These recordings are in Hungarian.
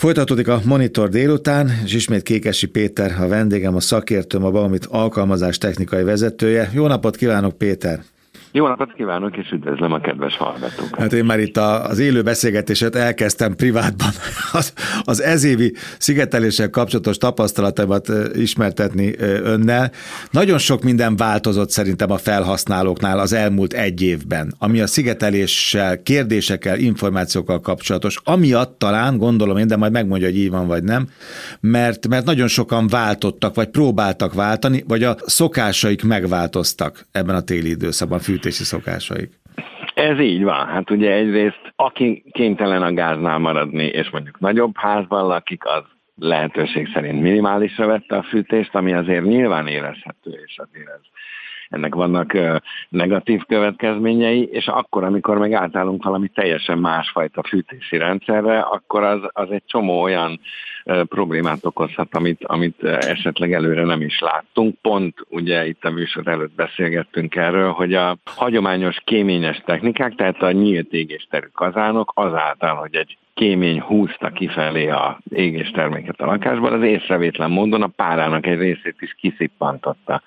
Folytatódik a Monitor délután, és ismét Kékesi Péter, a vendégem, a szakértőm, a Baumit alkalmazás technikai vezetője. Jó napot kívánok, Péter! Jó napot kívánok, és üdvözlöm a kedves hallgatókat. Hát én már itt a, az élő beszélgetéset elkezdtem privátban az, az ezévi szigeteléssel kapcsolatos tapasztalatomat ismertetni önnel. Nagyon sok minden változott szerintem a felhasználóknál az elmúlt egy évben, ami a szigeteléssel, kérdésekkel, információkkal kapcsolatos. Amiatt talán, gondolom én, de majd megmondja, hogy így van vagy nem, mert, mert nagyon sokan váltottak, vagy próbáltak váltani, vagy a szokásaik megváltoztak ebben a téli időszakban, fűtési szokásaik. Ez így van. Hát ugye egyrészt, aki kénytelen a gáznál maradni, és mondjuk nagyobb házban lakik, az lehetőség szerint minimálisra vette a fűtést, ami azért nyilván érezhető, és azért ez ennek vannak negatív következményei, és akkor, amikor meg átállunk valami teljesen másfajta fűtési rendszerre, akkor az, az egy csomó olyan problémát okozhat, amit, amit esetleg előre nem is láttunk. Pont ugye itt a műsor előtt beszélgettünk erről, hogy a hagyományos kéményes technikák, tehát a nyílt égésterű kazánok azáltal, hogy egy kémény húzta kifelé a égés terméket a lakásban, az észrevétlen módon a párának egy részét is kiszippantotta.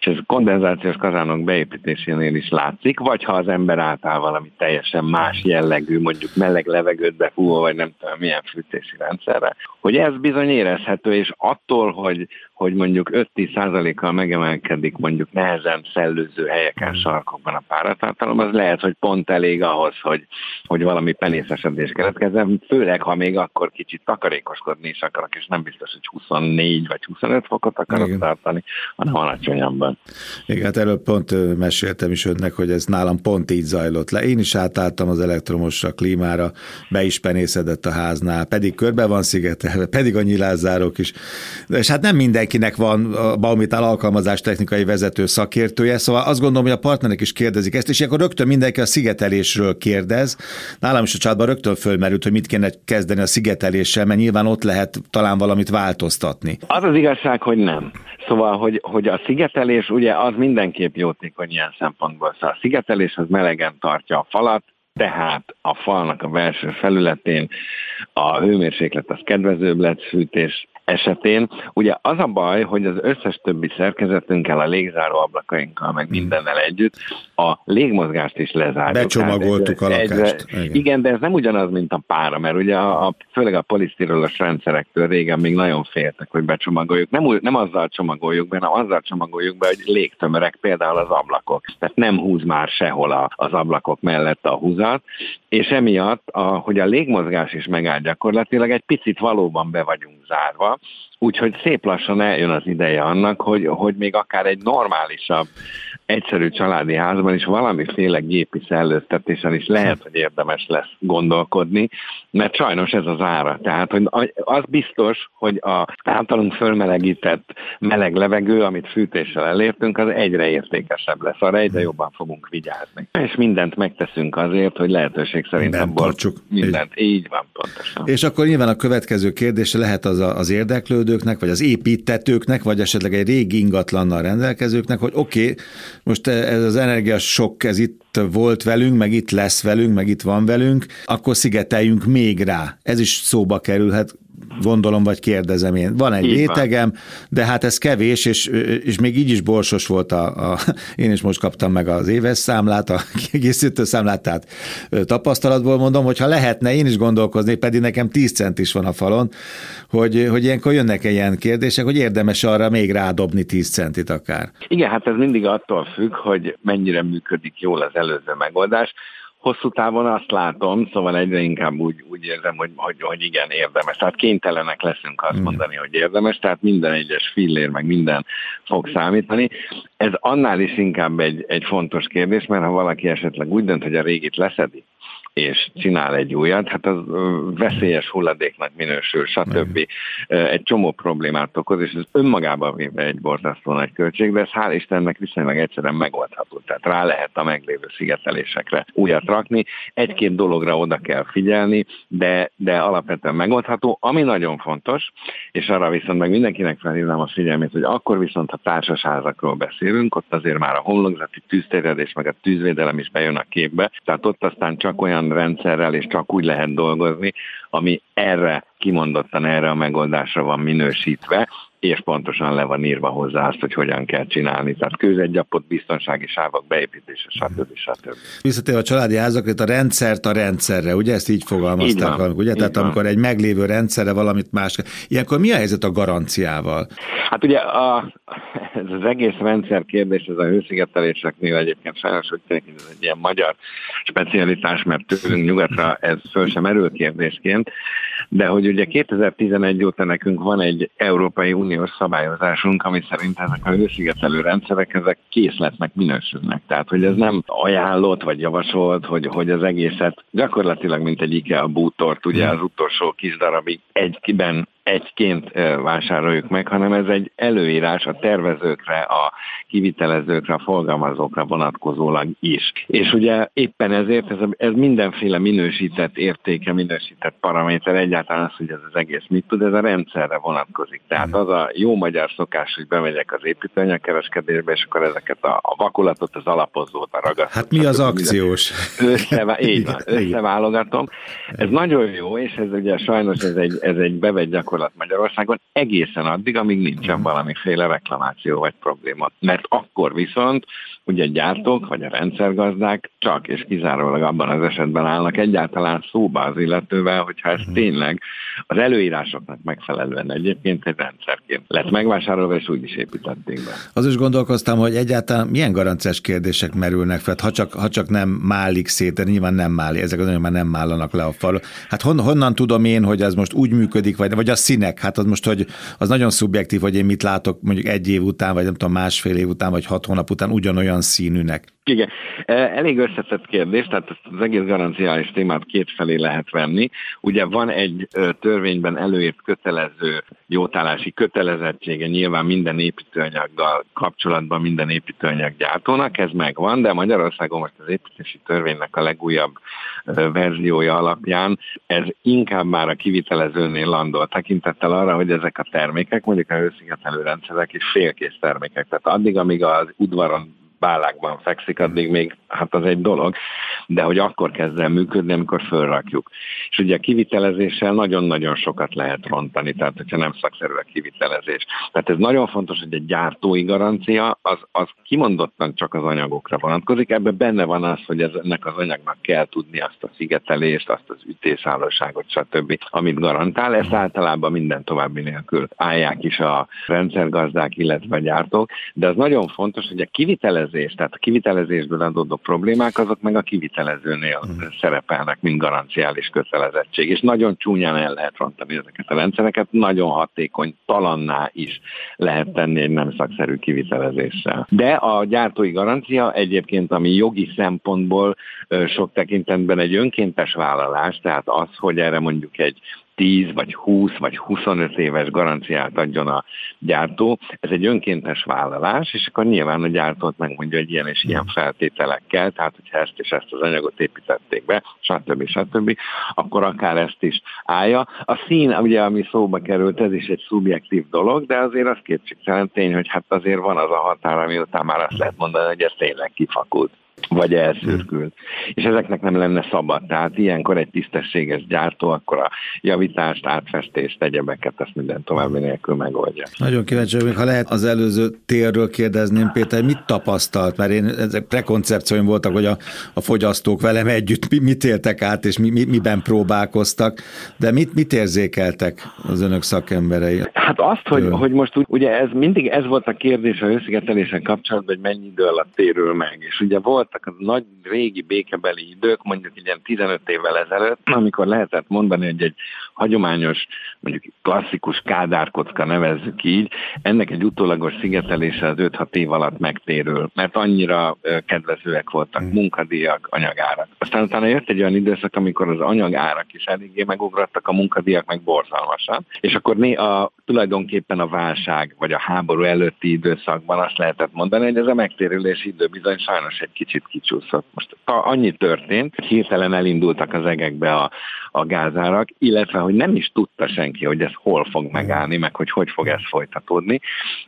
És ez kondenzációs kazánok beépítésénél is látszik, vagy ha az ember átáll valami teljesen más jellegű, mondjuk meleg levegőt befúvó, vagy nem tudom milyen fűtési rendszerre, hogy ez bizony érezhető, és attól, hogy, hogy mondjuk 5-10 százalékkal megemelkedik mondjuk nehezen szellőző helyeken, hmm. sarkokban a páratartalom, az lehet, hogy pont elég ahhoz, hogy, hogy valami penészesedés keletkezzen, főleg ha még akkor kicsit takarékoskodni is akarok, és nem biztos, hogy 24 vagy 25 fokot akarok Igen. tartani, hanem alacsonyabban. Igen, hát erről pont meséltem is önnek, hogy ez nálam pont így zajlott le. Én is átálltam az elektromosra, klímára, be is penészedett a háznál, pedig körbe van szigetelve, pedig a nyilázzárok is. És hát nem mindenki mindenkinek van a Baumitál alkalmazás technikai vezető szakértője, szóval azt gondolom, hogy a partnerek is kérdezik ezt, és akkor rögtön mindenki a szigetelésről kérdez. Nálam is a csatban rögtön fölmerült, hogy mit kéne kezdeni a szigeteléssel, mert nyilván ott lehet talán valamit változtatni. Az az igazság, hogy nem. Szóval, hogy, hogy a szigetelés ugye az mindenképp jótékony ilyen szempontból. Szóval a szigetelés az melegen tartja a falat, tehát a falnak a belső felületén a hőmérséklet az kedvezőbb lesz fűtés, esetén. Ugye az a baj, hogy az összes többi szerkezetünkkel, a légzáró ablakainkkal, meg hmm. mindennel együtt a légmozgást is lezárjuk. Becsomagoltuk a lakást. Egyre, igen. igen, de ez nem ugyanaz, mint a pára, mert ugye a, a főleg a polisztirolos rendszerektől régen még nagyon féltek, hogy becsomagoljuk. Nem, nem azzal csomagoljuk be, hanem azzal csomagoljuk be, hogy légtömörek, például az ablakok. Tehát nem húz már sehol a, az ablakok mellett a húzat, és emiatt, a, hogy a légmozgás is megáll gyakorlatilag, egy picit valóban be vagyunk zárva, úgyhogy szép lassan eljön az ideje annak, hogy, hogy még akár egy normálisabb egyszerű családi házban is valamiféle gépi szellőztetésen is lehet, hogy érdemes lesz gondolkodni, mert sajnos ez az ára. Tehát hogy az biztos, hogy a általunk fölmelegített meleg levegő, amit fűtéssel elértünk, az egyre értékesebb lesz, arra egyre jobban fogunk vigyázni. És mindent megteszünk azért, hogy lehetőség szerint mindent abból tartsuk. mindent. Így van, pontosan. És akkor nyilván a következő kérdés lehet az a, az érdeklődőknek, vagy az építetőknek, vagy esetleg egy régi ingatlannal rendelkezőknek, hogy oké, okay, most ez az energia sok, ez itt volt velünk, meg itt lesz velünk, meg itt van velünk, akkor szigeteljünk még rá. Ez is szóba kerülhet, gondolom, vagy kérdezem én. Van egy rétegem, de hát ez kevés, és, és még így is borsos volt a, a, én is most kaptam meg az éves számlát, a kiegészítő számlát, tehát tapasztalatból mondom, hogy ha lehetne én is gondolkozni, pedig nekem 10 cent is van a falon, hogy, hogy ilyenkor jönnek -e ilyen kérdések, hogy érdemes arra még rádobni 10 centit akár. Igen, hát ez mindig attól függ, hogy mennyire működik jól az előző megoldás hosszú távon azt látom, szóval egyre inkább úgy, úgy érzem, hogy, hogy, hogy igen, érdemes. Tehát kénytelenek leszünk azt mondani, hogy érdemes, tehát minden egyes fillér, meg minden fog számítani. Ez annál is inkább egy, egy fontos kérdés, mert ha valaki esetleg úgy dönt, hogy a régit leszedi, és csinál egy újat, hát az veszélyes hulladéknak minősül, stb. Egy csomó problémát okoz, és ez önmagában véve egy borzasztó nagy költség, de ez hál' Istennek viszonylag egyszerűen megoldható. Tehát rá lehet a meglévő szigetelésekre újat rakni. Egy-két dologra oda kell figyelni, de, de alapvetően megoldható. Ami nagyon fontos, és arra viszont meg mindenkinek felhívnám a figyelmét, hogy akkor viszont, ha társasházakról beszélünk, ott azért már a homlokzati tűzterjedés, meg a tűzvédelem is bejön a képbe, tehát ott aztán csak olyan olyan rendszerrel és csak úgy lehet dolgozni, ami erre kimondottan erre a megoldásra van minősítve, és pontosan le van írva hozzá azt, hogy hogyan kell csinálni. Tehát kőzetgyapot, biztonsági sávok beépítése, stb. stb. Visszatérve a családi házak, a rendszert a rendszerre, ugye ezt így fogalmazták, így van, ugye? Így Tehát van. amikor egy meglévő rendszerre valamit más. Ilyenkor mi a helyzet a garanciával? Hát ugye a, ez az egész rendszer kérdés, ez a hőszigeteléseknél egyébként sajnos úgy tűnik, hogy ez egy ilyen magyar specialitás, mert tőlünk nyugatra ez föl sem erő kérdésként, de hogy ugye 2011 óta nekünk van egy Európai Uniós szabályozásunk, ami szerint ezek a hőszigetelő rendszerek, ezek készletnek minősülnek. Tehát, hogy ez nem ajánlott vagy javasolt, hogy, hogy az egészet gyakorlatilag, mint egy IKEA bútort, ugye az utolsó kis darabig egyben egyként vásároljuk meg, hanem ez egy előírás a tervezőkre, a kivitelezőkre, a forgalmazókra vonatkozólag is. És ugye éppen ezért ez, ez mindenféle minősített értéke, minősített paraméter, egyáltalán az, hogy ez az egész mit tud, ez a rendszerre vonatkozik. Tehát az a jó magyar szokás, hogy bemegyek az építőanyagkereskedésbe, és akkor ezeket a, a vakulatot, az alapozót, a ragasztót. Hát mi az akciós? Összevá- így van, összeválogatom. Ez nagyon jó, és ez ugye sajnos ez egy, ez egy bevett gyakorlat Magyarországon egészen addig, amíg nincsen mhm. valamiféle reklamáció vagy probléma. Mert akkor viszont ugye gyártók vagy a rendszergazdák csak és kizárólag abban az esetben állnak egyáltalán szóba az illetővel, hogyha ez mhm. tényleg az előírásoknak megfelelően egyébként egy rendszerként lett megvásárolva, és úgy is építették be. Az is gondolkoztam, hogy egyáltalán milyen garanciás kérdések merülnek fel, ha csak, ha csak nem málik szét, de nyilván nem máli, ezek az már nem mállanak le a fal. Hát hon, honnan tudom én, hogy ez most úgy működik, vagy, vagy a színek, hát az most, hogy az nagyon szubjektív, hogy én mit látok mondjuk egy év után, vagy nem tudom, másfél év után, vagy hat hónap után ugyanolyan színűnek. Igen, e, elég összetett kérdés, tehát az egész garanciális témát kétfelé lehet venni. Ugye van egy törvényben előírt kötelező jótállási kötelezettsége nyilván minden építőanyaggal kapcsolatban minden építőanyag gyártónak, ez megvan, de Magyarországon most az építési törvénynek a legújabb verziója alapján ez inkább már a kivitelezőnél landol, tekintettel arra, hogy ezek a termékek, mondjuk a hőszigetelő rendszerek is félkész termékek. Tehát addig, amíg az udvaron bálákban fekszik, addig még hát az egy dolog, de hogy akkor kezd el működni, amikor fölrakjuk. És ugye a kivitelezéssel nagyon-nagyon sokat lehet rontani, tehát hogyha nem szakszerű a kivitelezés. Tehát ez nagyon fontos, hogy egy gyártói garancia az, az kimondottan csak az anyagokra vonatkozik. Ebben benne van az, hogy ez, ennek az anyagnak kell tudni azt a szigetelést, azt az ütészállóságot, stb., amit garantál. Ezt általában minden további nélkül állják is a rendszergazdák, illetve a gyártók, de az nagyon fontos, hogy a kivitelezés, tehát a kivitelezésből adódó problémák, azok meg a kivitelezőnél uh-huh. szerepelnek, mint garanciális kötelezettség, és nagyon csúnyán el lehet rontani ezeket a rendszereket, nagyon hatékony, talanná is lehet tenni egy nem szakszerű kivitelezéssel. De a gyártói garancia egyébként, ami jogi szempontból sok tekintetben egy önkéntes vállalás, tehát az, hogy erre mondjuk egy 10 vagy 20 vagy 25 éves garanciát adjon a gyártó, ez egy önkéntes vállalás, és akkor nyilván a gyártót megmondja, hogy ilyen és ilyen feltételekkel, tehát hogyha ezt és ezt az anyagot építették be, stb. stb., akkor akár ezt is állja. A szín, ugye, ami szóba került, ez is egy szubjektív dolog, de azért az kétségtelen tény, hogy hát azért van az a határ, ami után már azt lehet mondani, hogy ez tényleg kifakult vagy elszürkült. És ezeknek nem lenne szabad. Tehát ilyenkor egy tisztességes gyártó akkor a javítást, átfestést, egyebeket, ezt minden további nélkül megoldja. Nagyon kíváncsi vagyok, ha lehet az előző térről kérdezném, Péter, mit tapasztalt? Mert én ezek prekoncepcióim voltak, hogy a, a fogyasztók velem együtt mit éltek át, és mi, mi, miben próbálkoztak, de mit, mit érzékeltek az önök szakemberei? Hát azt, hogy, hogy most ugye ez mindig ez volt a kérdés a hőszigetelésen kapcsolatban, hogy mennyi idő alatt térül meg. És ugye volt voltak a nagy régi békebeli idők, mondjuk ilyen 15 évvel ezelőtt, amikor lehetett mondani, hogy egy hagyományos, mondjuk klasszikus kádárkocka nevezzük így, ennek egy utólagos szigetelése az 5-6 év alatt megtérül, mert annyira kedvezőek voltak hmm. munkadíjak, anyagárak. Aztán utána jött egy olyan időszak, amikor az anyagárak is eléggé megugrottak, a munkadíjak meg borzalmasan, és akkor né a, tulajdonképpen a válság vagy a háború előtti időszakban azt lehetett mondani, hogy ez a megtérülési idő bizony sajnos egy kicsit kicsúszott. Most annyi történt, hirtelen elindultak az egekbe a, a gázárak, illetve hogy nem is tudta senki, hogy ez hol fog megállni, meg hogy hogy fog ez folytatódni,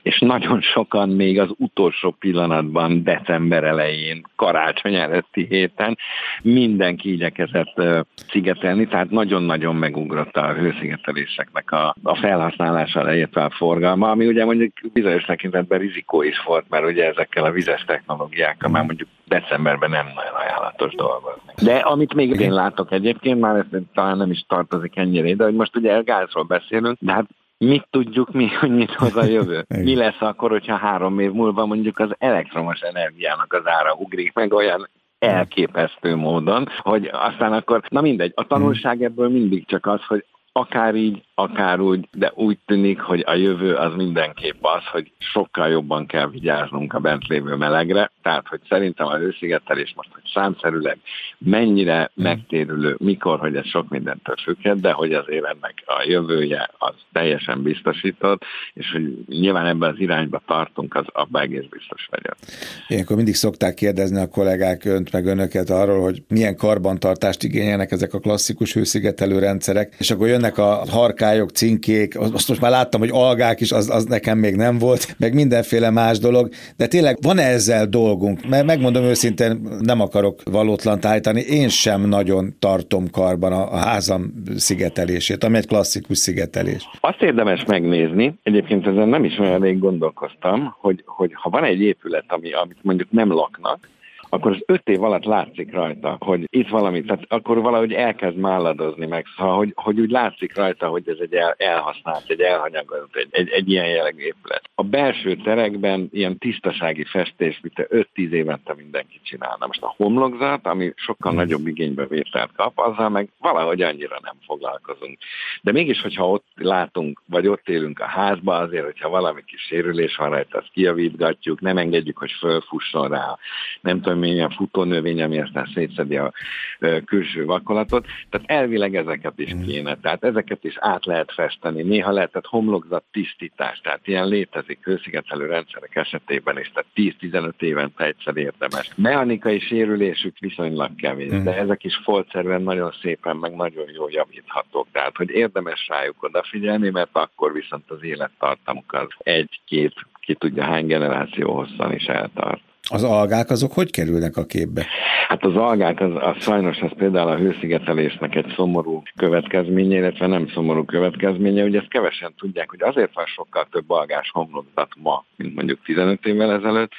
és nagyon sokan még az utolsó pillanatban, december elején, karácsony előtti héten mindenki igyekezett szigetelni, tehát nagyon-nagyon megugrott a hőszigeteléseknek a, a felhasználása, illetve a forgalma, ami ugye mondjuk bizonyos tekintetben rizikó is volt, mert ugye ezekkel a vizes technológiákkal már mondjuk decemberben nem nagyon ajánlatos dolgozni. De amit még én látok egyébként, már ez talán nem is tartozik ennyire, de hogy most ugye gázról beszélünk, de hát mit tudjuk mi, hogy mit hoz a jövő? Mi lesz akkor, hogyha három év múlva mondjuk az elektromos energiának az ára ugrik meg olyan elképesztő módon, hogy aztán akkor, na mindegy, a tanulság ebből mindig csak az, hogy akár így, akár úgy, de úgy tűnik, hogy a jövő az mindenképp az, hogy sokkal jobban kell vigyáznunk a bent lévő melegre, tehát hogy szerintem a hőszigetelés most, hogy számszerűleg mennyire hmm. megtérülő, mikor, hogy ez sok mindentől függhet, de hogy azért ennek a jövője az teljesen biztosított, és hogy nyilván ebben az irányba tartunk, az abban egész biztos vagyok. Ilyenkor mindig szokták kérdezni a kollégák önt meg önöket arról, hogy milyen karbantartást igényelnek ezek a klasszikus hőszigetelő rendszerek, és akkor jönnek a harkályok, cinkék, azt most már láttam, hogy algák is, az, az nekem még nem volt, meg mindenféle más dolog, de tényleg van ezzel dolgunk? Mert megmondom őszintén, nem akarok valótlant állítani, én sem nagyon tartom karban a, a házam szigetelését, ami egy klasszikus szigetelés. Azt érdemes megnézni, egyébként ezen nem is olyan rég gondolkoztam, hogy, hogy ha van egy épület, ami, amit mondjuk nem laknak, akkor az öt év alatt látszik rajta, hogy itt valami, tehát akkor valahogy elkezd málladozni meg, szóval, hogy, hogy úgy látszik rajta, hogy ez egy el, elhasznált, egy elhanyagolt, egy, egy, egy ilyen jellegű épület. A belső terekben ilyen tisztasági festés, mint 5-10 évente mindenki csinálna. Most a homlokzat, ami sokkal hmm. nagyobb igénybe vételt kap, azzal meg valahogy annyira nem foglalkozunk. De mégis, hogyha ott látunk, vagy ott élünk a házba, azért, hogyha valami kis sérülés van rajta, azt kijavítgatjuk, nem engedjük, hogy fölfusson rá, nem tudom, növény, a futónövény, ami aztán szétszedi a külső vakolatot. Tehát elvileg ezeket is mm. kéne, tehát ezeket is át lehet festeni. Néha lehetett homlokzat tisztítás, tehát ilyen létezik hőszigetelő rendszerek esetében is, tehát 10-15 évente egyszer érdemes. Mechanikai sérülésük viszonylag kevés, mm. de ezek is foltszerűen nagyon szépen, meg nagyon jól javíthatók. Tehát, hogy érdemes rájuk odafigyelni, mert akkor viszont az élettartamuk az egy-két, ki tudja hány generáció hosszan is eltart. Az algák azok hogy kerülnek a képbe? Hát az algák, az, az sajnos az például a hőszigetelésnek egy szomorú következménye, illetve nem szomorú következménye, ugye ezt kevesen tudják, hogy azért van sokkal több algás homlokzat ma, mint mondjuk 15 évvel ezelőtt,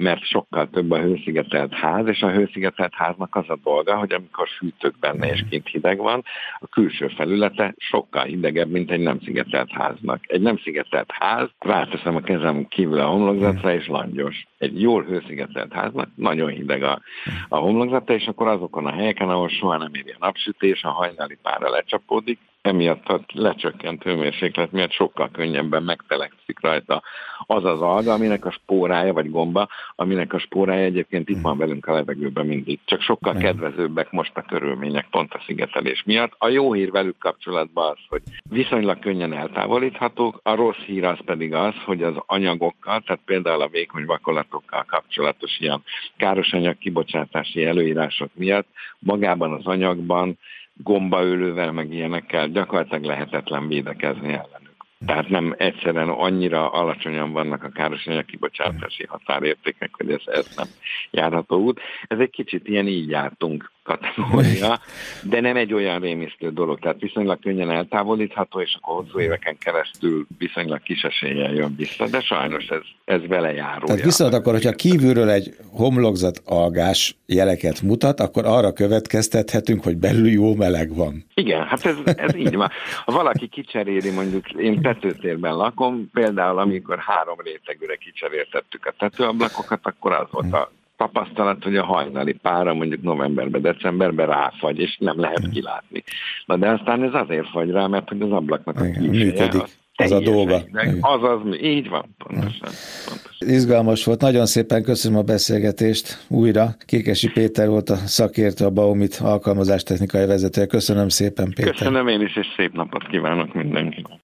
mert sokkal több a hőszigetelt ház, és a hőszigetelt háznak az a dolga, hogy amikor fűtök benne és kint hideg van, a külső felülete sokkal hidegebb, mint egy nem szigetelt háznak. Egy nem szigetelt ház, ráteszem a kezem kívül a homlokzatra, és langyos. Egy jól hőszigetelt háznak nagyon hideg a, a homlokzata, és akkor azokon a helyeken, ahol soha nem éri a napsütés, a hajnali pára lecsapódik, emiatt a lecsökkent hőmérséklet miatt sokkal könnyebben megtelekszik rajta az az alga, aminek a spórája, vagy gomba, aminek a spórája egyébként itt van velünk a levegőben mindig. Csak sokkal kedvezőbbek most a körülmények pont a szigetelés miatt. A jó hír velük kapcsolatban az, hogy viszonylag könnyen eltávolíthatók, a rossz hír az pedig az, hogy az anyagokkal, tehát például a vékony vakolatokkal kapcsolatos ilyen káros anyag kibocsátási előírások miatt magában az anyagban gombaölővel, meg ilyenekkel gyakorlatilag lehetetlen védekezni ellenük. Tehát nem egyszerűen annyira alacsonyan vannak a károsanyag kibocsátási határértékek, hogy ez, ez nem járható út. Ez egy kicsit ilyen így jártunk kategória, de nem egy olyan rémisztő dolog, tehát viszonylag könnyen eltávolítható, és akkor hosszú éveken keresztül viszonylag kis eséllyel jön vissza, de sajnos ez, ez vele járó. Tehát viszont akkor, hogyha kívülről egy homlokzat algás jeleket mutat, akkor arra következtethetünk, hogy belül jó meleg van. Igen, hát ez, ez így van. Ha valaki kicseréli, mondjuk én tetőtérben lakom, például amikor három rétegűre kicseréltettük a tetőablakokat, akkor az volt a tapasztalat, hogy a hajnali pára mondjuk novemberben, decemberben ráfagy, és nem lehet kilátni. Na de aztán ez azért fagy rá, mert hogy az ablaknak a külsője, az a dolga. Az az, így van, pontosan, pontosan. Izgalmas volt, nagyon szépen köszönöm a beszélgetést újra. Kékesi Péter volt a szakértő, a Baumit alkalmazástechnikai vezetője. Köszönöm szépen, Péter. Köszönöm én is, és szép napot kívánok mindenkinek.